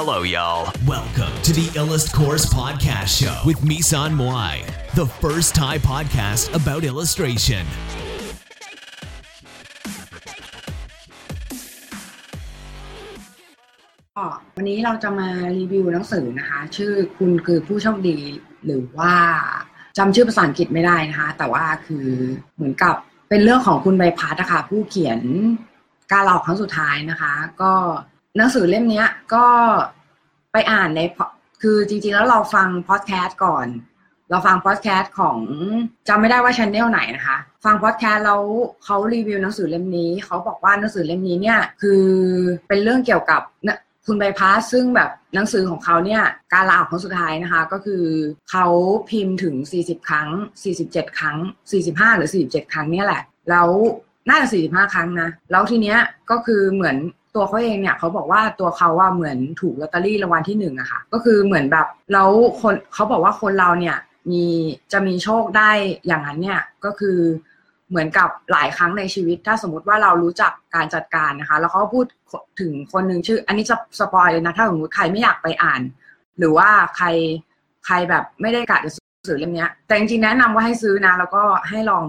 Hello, y'all. Welcome to the Illust Course Podcast Show with Misan Moai, the first Thai podcast about illustration. ก็วันนี้เราจะมารีวิวหนังสือนะคะ ชื่อคุณคือผู้โชคดีหรือว่าจำชื่อภาษาอังกฤษไม่ได้นะคะ แต่ว่าคือเหมือนกับเป็นเรื่องของคุณใบพัดนะคะผู้เขียนการหลอกครั้งสุดท้ายนะคะ ก็ หนังสือเล่มนี้ก็ไปอ่านในพอคือจริงๆแล้วเราฟังพอดแคสต์ก่อน เราฟังพอดแคสต์ของจำไม่ได้ว่าช anel ไหนนะคะ ฟังพอดแคสต์แล้วเขารีวิวหนังสือเล่มนี้เขาบอกว่าหนังสือเล่มนี้เนี่ยคือเป็นเรื่องเกี่ยวกับคุณใบพัดซึ่งแบบหนังสือของเขาเนี่ยการลาออกครั้งสุดท้ายนะคะ ก็คือเขาพิมพ์ถึง 40 ครั้ง 47 ครั้ง 45 หรือ 47 ครั้งเนี่ยแหละ แล้วน่าจะ45 ครั้งนะ แล้วทีเนี้ยก็คือเหมือน ตัวเขาเองเนี่ยเขาบอกว่าตัวเขาว่าเหมือนถูกลอตเตอรี่รางวัลที่หนึ่งอะค่ะก็คือเหมือนแบบแล้วคนเขาบอกว่าคนเราเนี่ยมีจะมีโชคได้อย่างนั้นเนี่ยก็คือเหมือนกับหลายครั้งในชีวิต ถ้าสมมติว่าเรารู้จักการจัดการนะคะ แล้วเขาพูดถึงคนหนึ่งชื่อ อันนี้จะสปอยเลยนะถ้าสมมติใครไม่อยากไปอ่าน หรือว่าใครใครแบบไม่ได้กะจะซื้อหนังสือเล่มเนี้ยแต่จริงๆแนะนำว่าให้ซื้อนะ แล้วก็ให้ลอง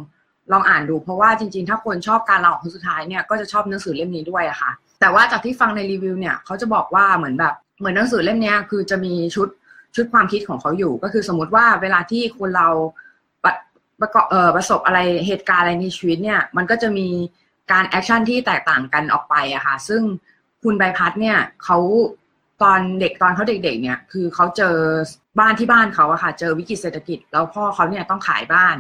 ลองอ่านดู เพราะว่าจริง ๆ ถ้าคนชอบการเล่าอองสุดท้ายเนี่ยก็จะชอบหนังสือเล่มนี้ด้วยอะค่ะ แต่ว่าจากที่ฟังในรีวิวเนี่ยเขาจะบอกว่าเหมือนแบบเหมือนหนังสือเล่มนี้คือจะมีชุดชุดความคิดของเขาอยู่ ก็คือสมมติว่าเวลาที่คนเราประกอบเออประสบอะไรเหตุการณ์อะไรในชีวิตเนี่ยมันก็จะมีการ action ที่แตกต่างกันออกไปอะค่ะ ซึ่งคุณใบพัดเนี่ยเขาตอนเด็กตอนเขาเด็ก ๆ เนี่ยคือเขาเจอบ้านที่บ้านเขาอะค่ะ เจอวิกฤตเศรษฐกิจ แล้วพ่อเขาเนี่ยต้องขายบ้าน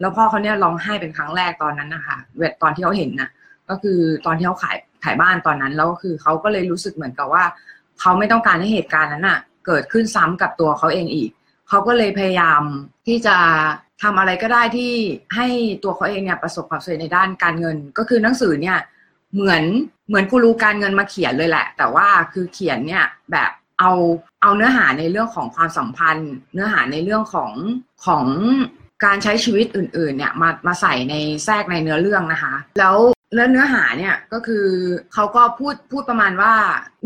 แล้วพ่อเขาเนี่ยร้องไห้เป็นครั้งแรกตอนนั้นนะคะเวทตอนที่เขาเห็นนะ ก็คือตอนที่เขาขายขายบ้านตอนนั้นแล้วก็คือเขาก็เลยรู้สึกเหมือนกับว่าเขาไม่ต้องการให้เหตุการณ์นั้นอะเกิดขึ้นซ้ำกับตัวเขาเองอีกเขาก็เลยพยายามที่จะทำอะไรก็ได้ที่ให้ตัวเขาเองเนี่ยประสบความสำเร็จในด้านการเงิน ก็คือหนังสือเนี่ยเหมือนเหมือนกูรูการเงินมาเขียนเลยแหละ แต่ว่าคือเขียนเนี่ยแบบเอาเอาเนื้อหาในเรื่องของความสัมพันธ์ เนื้อหาในเรื่องของของการใช้ชีวิตอื่นๆเนี่ยมามาใส่ในแทรกในเนื้อเรื่องนะคะ แล้ว แล้วเนื้อหาเนี่ยก็คือเขาก็พูดพูดประมาณว่า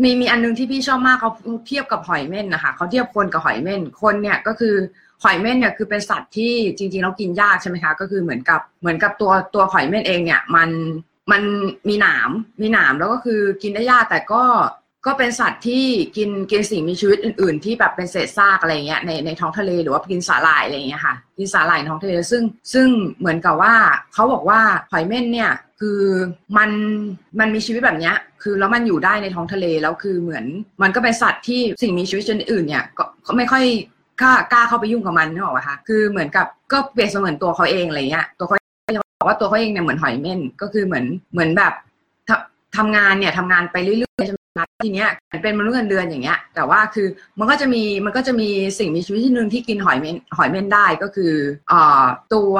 มีมีอันนึงที่พี่ชอบมากเขาเทียบกับหอยเม่นนะคะเขาเทียบคนกับหอยเม่นคนเนี่ยก็คือหอยเม่นเนี่ยคือเป็นสัตว์ที่จริงๆเรากินยากใช่ไหมคะก็คือเหมือนกับเหมือนกับตัวตัวหอยเม่นเองเนี่ยมันมันมีหนามมีหนามแล้วก็คือกินได้ยากแต่ก็ ก็เป็นสัตว์ที่กินกินสิ่งมีชีวิตอื่น ๆ ที่แบบเป็นเศษซากอะไรเงี้ยในในท้องทะเลหรือว่ากินสาหร่ายอะไรเงี้ยค่ะกินสาหร่ายในท้องทะเลซึ่งซึ่งเหมือนกับว่าเขาบอกว่าหอยเม่นเนี่ยคือมันมันมีชีวิตแบบเนี้ยคือแล้วมันอยู่ได้ในท้องทะเลแล้วคือเหมือนมันก็เป็นสัตว์ที่สิ่งมีชีวิตชนิดอื่นเนี่ยก็ไม่ค่อยกล้ากล้าเข้าไปยุ่งกับมันนึกออกไหมคะคือเหมือนกับก็เปรียบเสมือนตัวเขาเองอะไรเงี้ยตัวเขาบอกว่าตัวเขาเองเนี่ยเหมือนหอยเม่นก็คือเหมือนเหมือนแบบทำทำงานเนี่ยทำงานไปเรื่อยๆ ใช่ไหมทีเนี้ยเป็นมนุษย์เงินเดือนอย่างเงี้ย แต่ว่าคือมันก็จะมีมันก็จะมีสิ่งมีชีวิตที่หนึ่งที่กินหอยเม่นหอยเม่นได้ก็คือเอ่อตัว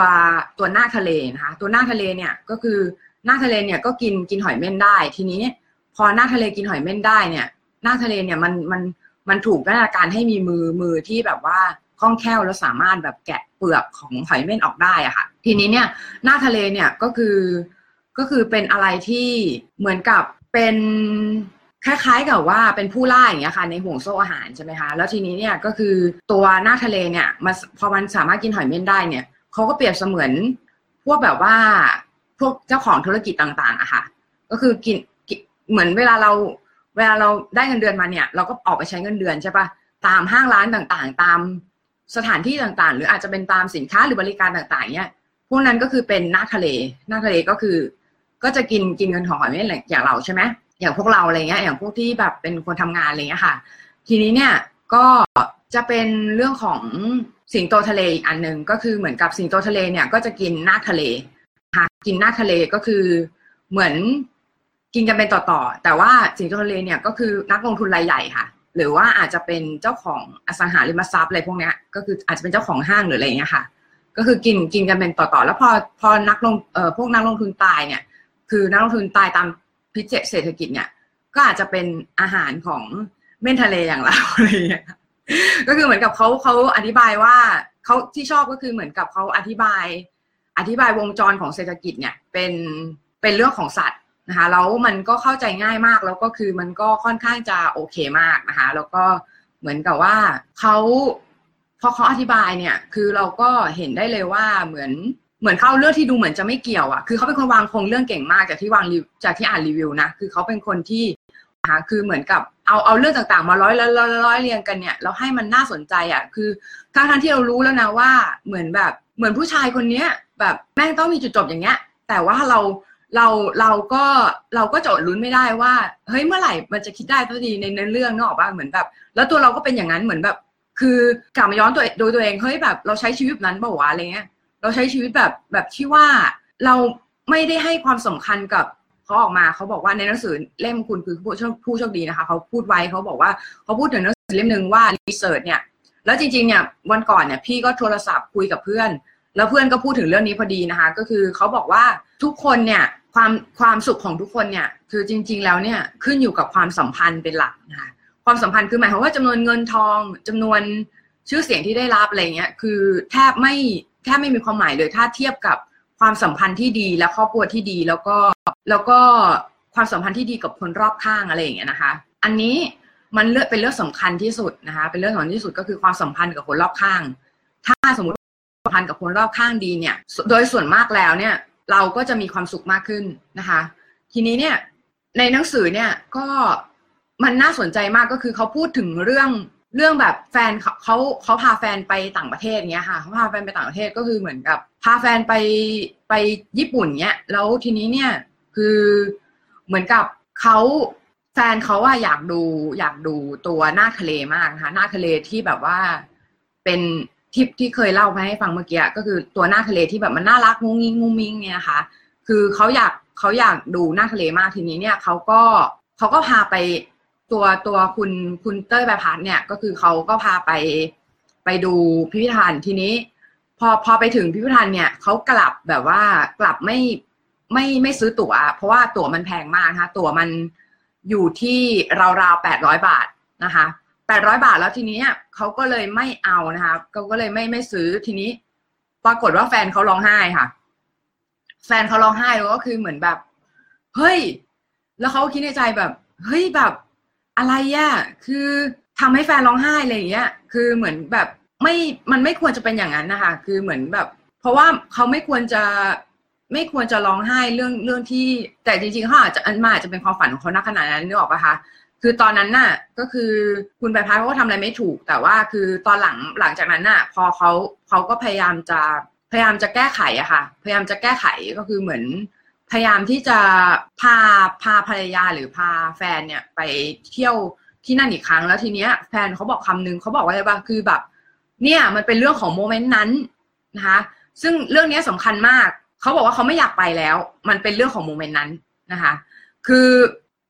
ตัวหน้าทะเลนะคะตัวหน้าทะเลเนี่ยก็คือหน้าทะเลเนี่ยก็กินกินหอยเม่นได้ ทีนี้พอหน้าทะเลกินหอยเม่นได้เนี่ยหน้าทะเลเนี่ยมันมันมันถูกพัฒนาการให้มีมือมือที่แบบว่าคล่องแคล่วแล้วสามารถแบบแกะเปลือกของหอยเม่นออกได้อะค่ะ ทีนี้เนี่ยหน้าทะเลเนี่ยก็คือก็คือเป็นอะไรที่เหมือนกับเป็น คล้ายๆกับว่าเป็นผู้ล่าอย่างเงี้ยค่ะในห่วงโซ่อาหารใช่ไหมคะแล้วทีนี้เนี่ยก็คือตัวหน้าทะเลเนี่ยมาพอมันสามารถกินหอยเม่นได้เนี่ยเขาก็เปรียบเสมือนพวกแบบว่าพวกเจ้าของธุรกิจต่างๆอะค่ะ ก็คือกินเหมือนเวลาเราเวลาเราได้เงินเดือนมาเนี่ย เราก็ออกไปใช้เงินเดือนใช่ปะตามห้างร้านต่างๆ ตามสถานที่ต่างๆ หรืออาจจะเป็นตามสินค้าหรือบริการต่างๆ เนี่ยพวกนั้นก็คือเป็นหน้าทะเลหน้าทะเลก็คือ ก็จะกินกินเงินของหอยเม่นอย่างเราใช่ไหม อย่างพวกเราอะไรเงี้ยอย่างพวกที่แบบเป็นคนทำงานอะไรเงี้ยค่ะ ทีนี้เนี่ยก็จะเป็นเรื่องของสิงโตทะเลอีกอันหนึ่งก็คือเหมือนกับสิงโตทะเลเนี่ยก็จะกินหน้าทะเลค่ะกินหน้าทะเลก็คือเหมือนกินกันเป็นต่อๆ แต่ว่าสิงโตทะเลเนี่ยก็คือนักลงทุนรายใหญ่ค่ะ หรือว่าอาจจะเป็นเจ้าของอสังหาริมทรัพย์อะไรพวกเนี้ยก็คืออาจจะเป็นเจ้าของห้างหรืออะไรเงี้ยค่ะ ก็คือกินกินกันเป็นต่อๆ แล้วพอพอนักลงเอ่อพวกนักลงทุนตายเนี่ย คือนักลงทุนตายตาม พิจเศรษฐกิจเนี่ยก็อาจจะเป็นอาหารของเม่นทะเลอย่างเราอะไรอย่างเงี้ยก็คือเหมือนกับเขาเขาอธิบายว่าเขาที่ชอบก็คือเหมือนกับเขาอธิบาย อธิบายวงจรของเศรษฐกิจเนี่ยเป็นเป็นเรื่องของสัตว์นะคะแล้วมันก็เข้าใจง่ายมากแล้วก็คือมันก็ค่อนข้างจะโอเคมากนะคะแล้วก็เหมือนกับว่าเขาพอเขาอธิบายเนี่ยคือเราก็เห็นได้เลยว่าเหมือน เหมือนเขาเรื่องที่ดูเหมือนจะไม่เกี่ยวอะ คือเขาเป็นคนวางโครงเรื่องเก่งมากจากที่วางจากที่อ่านรีวิวนะ คือเขาเป็นคนที่นะคะคือเหมือนกับเอาเอาเรื่องต่างๆ มาร้อยร้อยร้อยเรียงกันเนี่ยแล้วให้มันน่าสนใจอะคือทั้งทั้งที่เรารู้แล้วนะว่าเหมือนแบบเหมือนผู้ชายคนเนี้ยแบบแม่งต้องมีจุดจบอย่างเงี้ย แต่ว่าเราเราเราก็เราก็จดลุ้นไม่ได้ว่าเฮ้ยเมื่อไหร่มันจะคิดได้ทันทีในในเรื่องนอกบ้างเหมือนแบบ แล้วตัวเราก็เป็นอย่างนั้นเหมือนแบบ คือกลับมาย้อนตัวโดยตัวเองเฮ้ยแบบเราใช้ชีวิตนั้นเปล่าวะอะไรเงี้ย เราใช้ชีวิตแบบแบบที่ว่าเราไม่ได้ให้ความสำคัญกับเขาออกมาเขาบอกว่าในหนังสือเล่มคุณคือผู้โชคผู้โชคดีนะคะเขาพูดไว้เขาบอกว่าเขาพูดถึงหนังสือเล่มหนึ่งว่ารีเสิร์ชเนี่ยแล้วจริงๆเนี่ยวันก่อนเนี่ยพี่ก็โทรศัพท์คุยกับเพื่อน แล้วเพื่อนก็พูดถึงเรื่องนี้พอดีนะคะ ก็คือเขาบอกว่าทุกคนเนี่ยความความสุขของทุกคนเนี่ยคือจริง ๆ แล้วเนี่ยขึ้นอยู่กับความสัมพันธ์เป็นหลักนะคะความสัมพันธ์คือหมายความว่าจำนวนเงินทองจำนวนชื่อเสียงที่ได้รับอะไรเงี้ยคือแทบไม่ แทบไม่มีความหมายเลยถ้าเทียบกับความสัมพันธ์ที่ดีและครอบครัวที่ดี แล้วก็แล้วก็ความสัมพันธ์ที่ดีกับคนรอบข้างอะไรอย่างเงี้ยนะคะ อันนี้มันเลือกเป็นเรื่องสำคัญที่สุดนะคะ เป็นเรื่องสำคัญที่สุดก็คือความสัมพันธ์กับคนรอบข้าง ถ้าสมมติสัมพันธ์กับคนรอบข้างดีเนี่ย โดยส่วนมากแล้วเนี่ยเราก็จะมีความสุขมากขึ้นนะคะ ทีนี้เนี่ยในหนังสือเนี่ยก็มันน่าสนใจมากก็คือเขาพูดถึงเรื่อง เรื่องแบบแฟนเขาเขาเขาพาแฟนไปต่างประเทศเนี้ยค่ะเขาพาแฟนไปต่างประเทศก็คือเหมือนกับ พาแฟนไปไปญี่ปุ่นเนี้ยแล้วทีนี้เนี่ยคือเหมือนกับเขาแฟนเขาว่าอยากดูอยากดูตัวหน้าทะเลมากนะคะหน้าทะเลที่แบบว่าเป็นที่ที่เคยเล่ามาให้ฟังเมื่อกี้ก็คือตัวหน้าทะเลที่แบบมันน่ารักงุ้งงิ้งงุ้งมิงเนี่ยนะคะคือเขาอยากเขาอยากดูหน้าทะเลมากทีนี้เนี่ยเขาก็เขาก็พาไป ตัวตัวคุณคุณเต้ยใบพัดเนี่ยก็คือเขาก็พาไปไปดูพิพิธภัณฑ์ทีนี้ พอพอไปถึงพิพิธภัณฑ์เนี่ยเขากลับแบบว่ากลับไม่ไม่ไม่ซื้อตั๋ว เพราะว่าตั๋วมันแพงมากนะคะตั๋วมันอยู่ที่ราวๆแปดร้อยบาทนะคะแปดร้อยบาทแล้วทีนี้เขาก็เลยไม่เอานะคะเขาก็เลยไม่ไม่ซื้อทีนี้ ปรากฏว่าแฟนเขาร้องไห้ค่ะ แฟนเขาร้องไห้แล้วก็คือเหมือนแบบ เฮ้ย แล้วเขาคิดในใจแบบ เฮ้ยแบบ อะไรอะคือทำให้แฟนร้องไห้อะไรอย่างเงี้ย คือเหมือนแบบไม่ มันไม่ควรจะเป็นอย่างนั้นนะคะ คือเหมือนแบบ เพราะว่าเขาไม่ควรจะไม่ควรจะร้องไห้เรื่องเรื่องที่ แต่จริงๆเขาอาจจะอันมาอาจจะเป็นความฝันของเขาณขณะนั้นนึกออกปะคะ คือตอนนั้นน่ะ ก็คือคุณไปพายเขาก็ทำอะไรไม่ถูก แต่ว่าคือตอนหลังหลังจากนั้นน่ะ พอเขาเขาก็พยายามจะพยายามจะแก้ไขอะค่ะ พยายามจะแก้ไขก็คือเหมือน พยายามที่จะพาพาภรรยาหรือพาแฟนเนี่ยไปเที่ยวที่นั่นอีกครั้งแล้วทีเนี้ยแฟนเขาบอกคำนึงเขาบอกว่าอะไรบ้างคือแบบ เนี่ยมันเป็นเรื่องของ moment นั้นนะคะซึ่งเรื่องนี้สำคัญมาก เขาบอกว่าเขาไม่อยากไปแล้ว มันเป็นเรื่องของ moment นั้นนะคะ คือ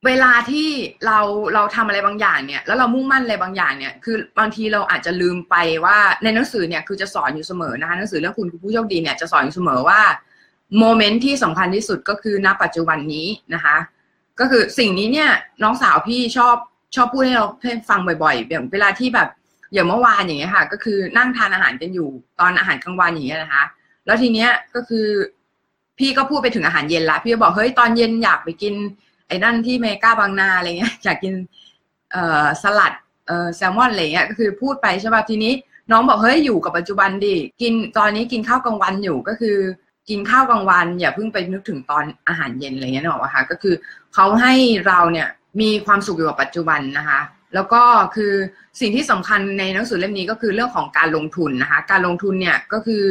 เวลาที่เราเราทำอะไรบางอย่างเนี่ย แล้วเรามุ่งมั่นอะไรบางอย่างเนี่ย คือบางทีเราอาจจะลืมไปว่าในหนังสือเนี่ยคือจะสอนอยู่เสมอนะคะหนังสือเรื่องคุณผู้โชคดีเนี่ยจะสอนอยู่เสมอว่า โมเมนต์ที่สำคัญที่สุดก็คือณปัจจุบันนี้นะคะ ก็คือสิ่งนี้เนี่ยน้องสาวพี่ชอบชอบพูดให้เราฟังบ่อยๆแบบเวลาที่แบบอย่างเมื่อวานอย่างเงี้ยค่ะ ก็คือนั่งทานอาหารกันอยู่ตอนอาหารกลางวันอย่างเงี้ยนะคะ แล้วทีเนี้ยก็คือ พี่ก็พูดไปถึงอาหารเย็นละพี่ก็บอกเฮ้ยตอนเย็นอยากไปกิน ไอ้นั่นที่เมกาบางนาอะไรเงี้ยอยากกินเอ่อสลัดเอ่อแซลมอนอะไรเงี้ยก็คือพูดไปใช่ป่ะทีนี้น้องบอกเฮ้ยอยู่กับปัจจุบันดิกินตอนนี้กินข้าวกลางวันอยู่ก็คือ กินข้าวกลางวัน อย่าเพิ่งไปนึกถึงตอนอาหารเย็นอะไรเงี้ยหรอกค่ะก็คือเขาให้เราเนี่ยมีความสุขอยู่กับปัจจุบันนะคะ แล้วก็คือสิ่งที่สำคัญในหนังสือเล่มนี้ก็คือเรื่องของการลงทุนนะคะ การลงทุนเนี่ยก็คือ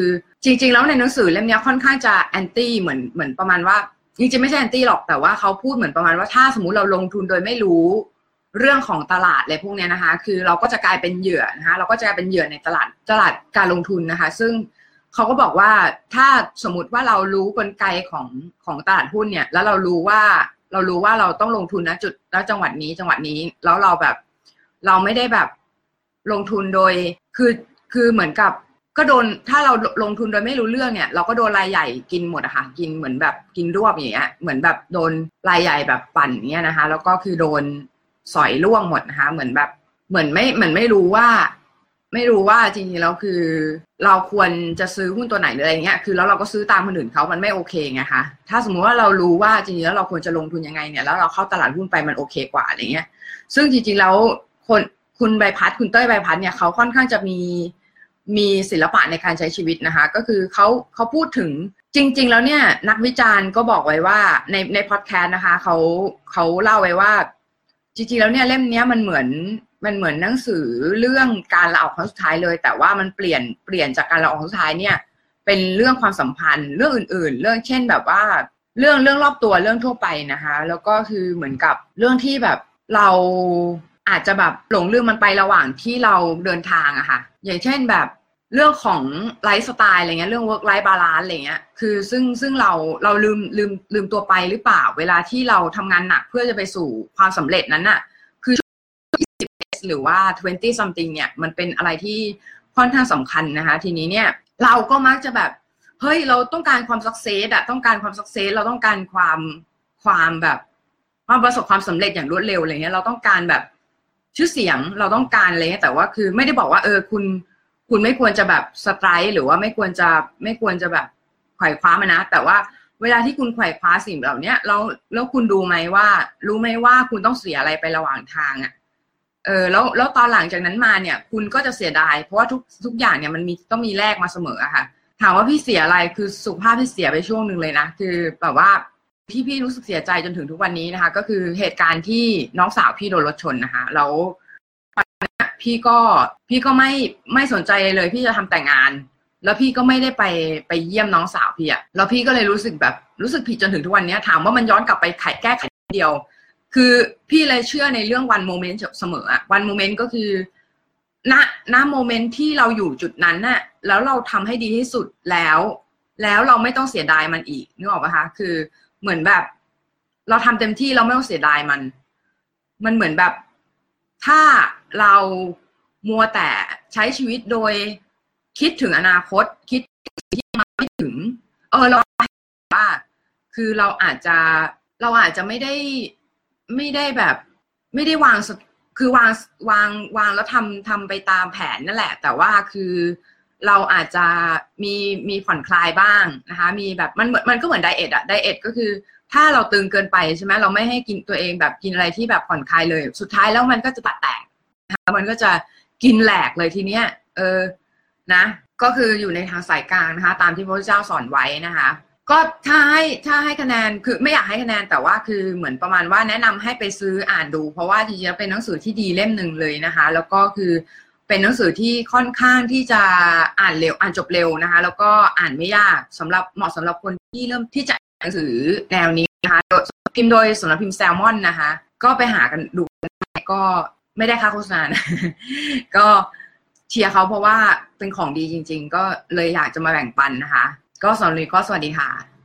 จริง ๆ แล้วในหนังสือเล่มนี้ค่อนข้างจะแอนตี้เหมือนเหมือนประมาณว่าจริงๆไม่ใช่แอนตี้หรอกแต่ว่าเขาพูดเหมือนประมาณว่าถ้าสมมุติเราลงทุนโดยไม่รู้เรื่องของตลาดอะไรพวกนี้นะคะ คือเราก็จะกลายเป็นเหยื่อนะคะ เราก็จะกลายเป็นเหยื่อในตลาดตลาดการลงทุนนะคะ ซึ่ง เขาก็บอกว่าถ้าสมมติว่าเรารู้กลไกของของตลาดหุ้นเนี่ย แล้วเรารู้ว่าเรารู้ว่าเราต้องลงทุนนะจุดแล้วจังหวัดนี้จังหวัดนี้แล้วเราแบบ เราไม่ได้แบบลงทุนโดยคือคือเหมือนกับก็โดนถ้าเราลงทุนโดยไม่รู้เรื่องเนี่ย เราก็โดนรายใหญ่กินหมดอะค่ะกินเหมือนแบบกินรวบอย่างเงี้ยเหมือนแบบโดนรายใหญ่แบบปั่นเงี้ยนะคะ แล้วก็คือโดนสอยล่วงหมดนะคะ เหมือนแบบเหมือนไม่เหมือนไม่รู้ว่า ไม่รู้ว่าจริงๆแล้วคือ เราควรจะซื้อหุ้นตัวไหนหรืออะไรเงี้ยคือแล้วเราก็ซื้อตามคนอื่นเขามันไม่โอเคไงคะถ้าสมมุติว่าเรารู้ว่าจริงๆแล้วเราควรจะลงทุนยังไงเนี่ยแล้วเราเข้าตลาดหุ้นไปมันโอเคกว่าอะไรเงี้ย ซึ่งจริงๆแล้วคนคุณใบพัดคุณเต้ยใบพัดเนี่ยเขาค่อนข้างจะมีมีศิลปะในการใช้ชีวิตนะคะ ก็คือเขาเขาพูดถึงจริง ๆ แล้วเนี่ยนักวิจารณ์ก็บอกไว้ว่าในในพอดแคสต์นะคะเขาเขาเล่าไว้ว่า จริงๆแล้วเนี่ยเล่มนี้มันเหมือนมันเหมือนหนังสือเรื่องการลาออกครั้งสุดท้ายเลย แต่ว่ามันเปลี่ยนเปลี่ยนจากการลาออกครั้งสุดท้ายเนี่ย เป็นเรื่องความสัมพันธ์เรื่องอื่น ๆ เรื่องเช่นแบบว่า เรื่องเรื่องรอบตัวเรื่องทั่วไปนะคะ แล้วก็คือเหมือนกับเรื่องที่แบบเราอาจจะแบบหลงลืมมันไประหว่างที่เราเดินทางอะค่ะ อย่างเช่นแบบ เรื่องของไลฟ์สไตล์อะไรเงี้ยเรื่อง work life balance อะไรเงี้ยคือซึ่งซึ่งเราเราลืมลืมลืมตัวไปหรือเปล่า เวลาที่เราทำงานหนักเพื่อจะไปสู่ความสำเร็จนั้นน่ะ คือ20หรือว่า 20 something เนี่ยมันเป็นอะไรที่ค่อนข้างสำคัญนะคะ ทีนี้เนี่ยเราก็มักจะแบบเฮ้ยเราต้องการความสักเซสอะต้องการความสักเซสเราต้องการความความแบบความประสบความสำเร็จอย่างรวดเร็วอะไรเงี้ยเราต้องการแบบชื่อเสียงเราต้องการอะไรเงี้ยแต่ว่าคือไม่ได้บอกว่าเออคุณ คุณไม่ควรจะแบบสไตร์หรือว่าไม่ควรจะไม่ควรจะแบบไขว่คว้ามันนะ แต่ว่าเวลาที่คุณไขว่คว้าสิ่งเหล่านี้แล้วแล้วคุณดูไหมว่า รู้ไหมว่าคุณต้องเสียอะไรไประหว่างทางอะ่ะเออแล้วแล้วตอนหลังจากนั้นมาเนี่ย คุณก็จะเสียดาย เพราะว่าทุกทุกอย่างเนี่ยมันมีต้องมีแลกมาเสมออะค่ะ ถามว่าพี่เสียอะไรคือสุขภาพพี่เสียไปช่วงหนึ่งเลยนะ คือแบบว่าที่พี่รู้สึกเสียใจจนถึงทุกวันนี้นะคะ ก็คือเหตุการณ์ที่น้องสาวพี่โดนรถชนนะคะแล้ว พี่ก็พี่ก็ไม่ไม่สนใจเลย พี่จะทำแต่งงาน แล้วพี่ก็ไม่ได้ไปไปเยี่ยมน้องสาวพี่อะแล้วพี่ก็เลยรู้สึกแบบรู้สึกผิดจนถึงทุกวันนี้ถามว่ามันย้อนกลับไปไขแก้ไขเดียว คือพี่เลยเชื่อในเรื่องวันโมเมนต์เสมอวันโมเมนต์ก็คือณณโมเมนต์ที่เราอยู่จุดนั้นน่ะแล้วเราทำให้ดีที่สุดแล้ว แล้วเราไม่ต้องเสียดายมันอีกนึกออกปะคะคือเหมือนแบบ เราทำเต็มที่เราไม่ต้องเสียดายมัน มันเหมือนแบบ ถ้าเรามัวแต่ใช้ชีวิตโดยคิดถึงอนาคต คิดที่มาไม่ถึง เออเราว่าคือเราอาจจะเราอาจจะไม่ได้ไม่ได้แบบ ไม่ได้วางคือวางวางวางแล้วทำทำไปตามแผนนั่นแหละ แต่ว่าคือเราอาจจะมีมีผ่อนคลายบ้างนะคะ มีแบบมันมันก็เหมือนไดเอทอะไดเอทก็คือ ถ้าเราตึงเกินไปใช่ไหมเราไม่ให้กินตัวเองแบบกินอะไรที่แบบผ่อนคลายเลย สุดท้ายแล้วมันก็จะตัดแตกนะคะมันก็จะกินแหลกเลยทีเนี้ย เออนะ ก็คืออยู่ในทางสายกลางนะคะ ตามที่พระเจ้าสอนไว้นะคะ ก็ถ้าให้ถ้าให้คะแนนคือไม่อยากให้คะแนนแต่ว่าคือเหมือนประมาณว่าแนะนำให้ไปซื้ออ่านดู เพราะว่าจริงๆเป็นหนังสือที่ดีเล่มหนึ่งเลยนะคะ แล้วก็คือเป็นหนังสือที่ค่อนข้างที่จะอ่านเร็วอ่านจบเร็วนะคะ แล้วก็อ่านไม่ยากสำหรับเหมาะสำหรับคนที่เริ่มที่จะ นังสือแนวนี้นะคะพิมพ์โดยสำนักพิมพ์แซลมอนนะคะ ก็ไปหากันดูก็ไม่ได้ค่าโฆษณาก็เชียร์เขาเพราะว่าเป็นของดีจริง ๆ ก็เลยอยากจะมาแบ่งปันนะคะ ก็สำหรับนี้ก็สวัสดีค่ะ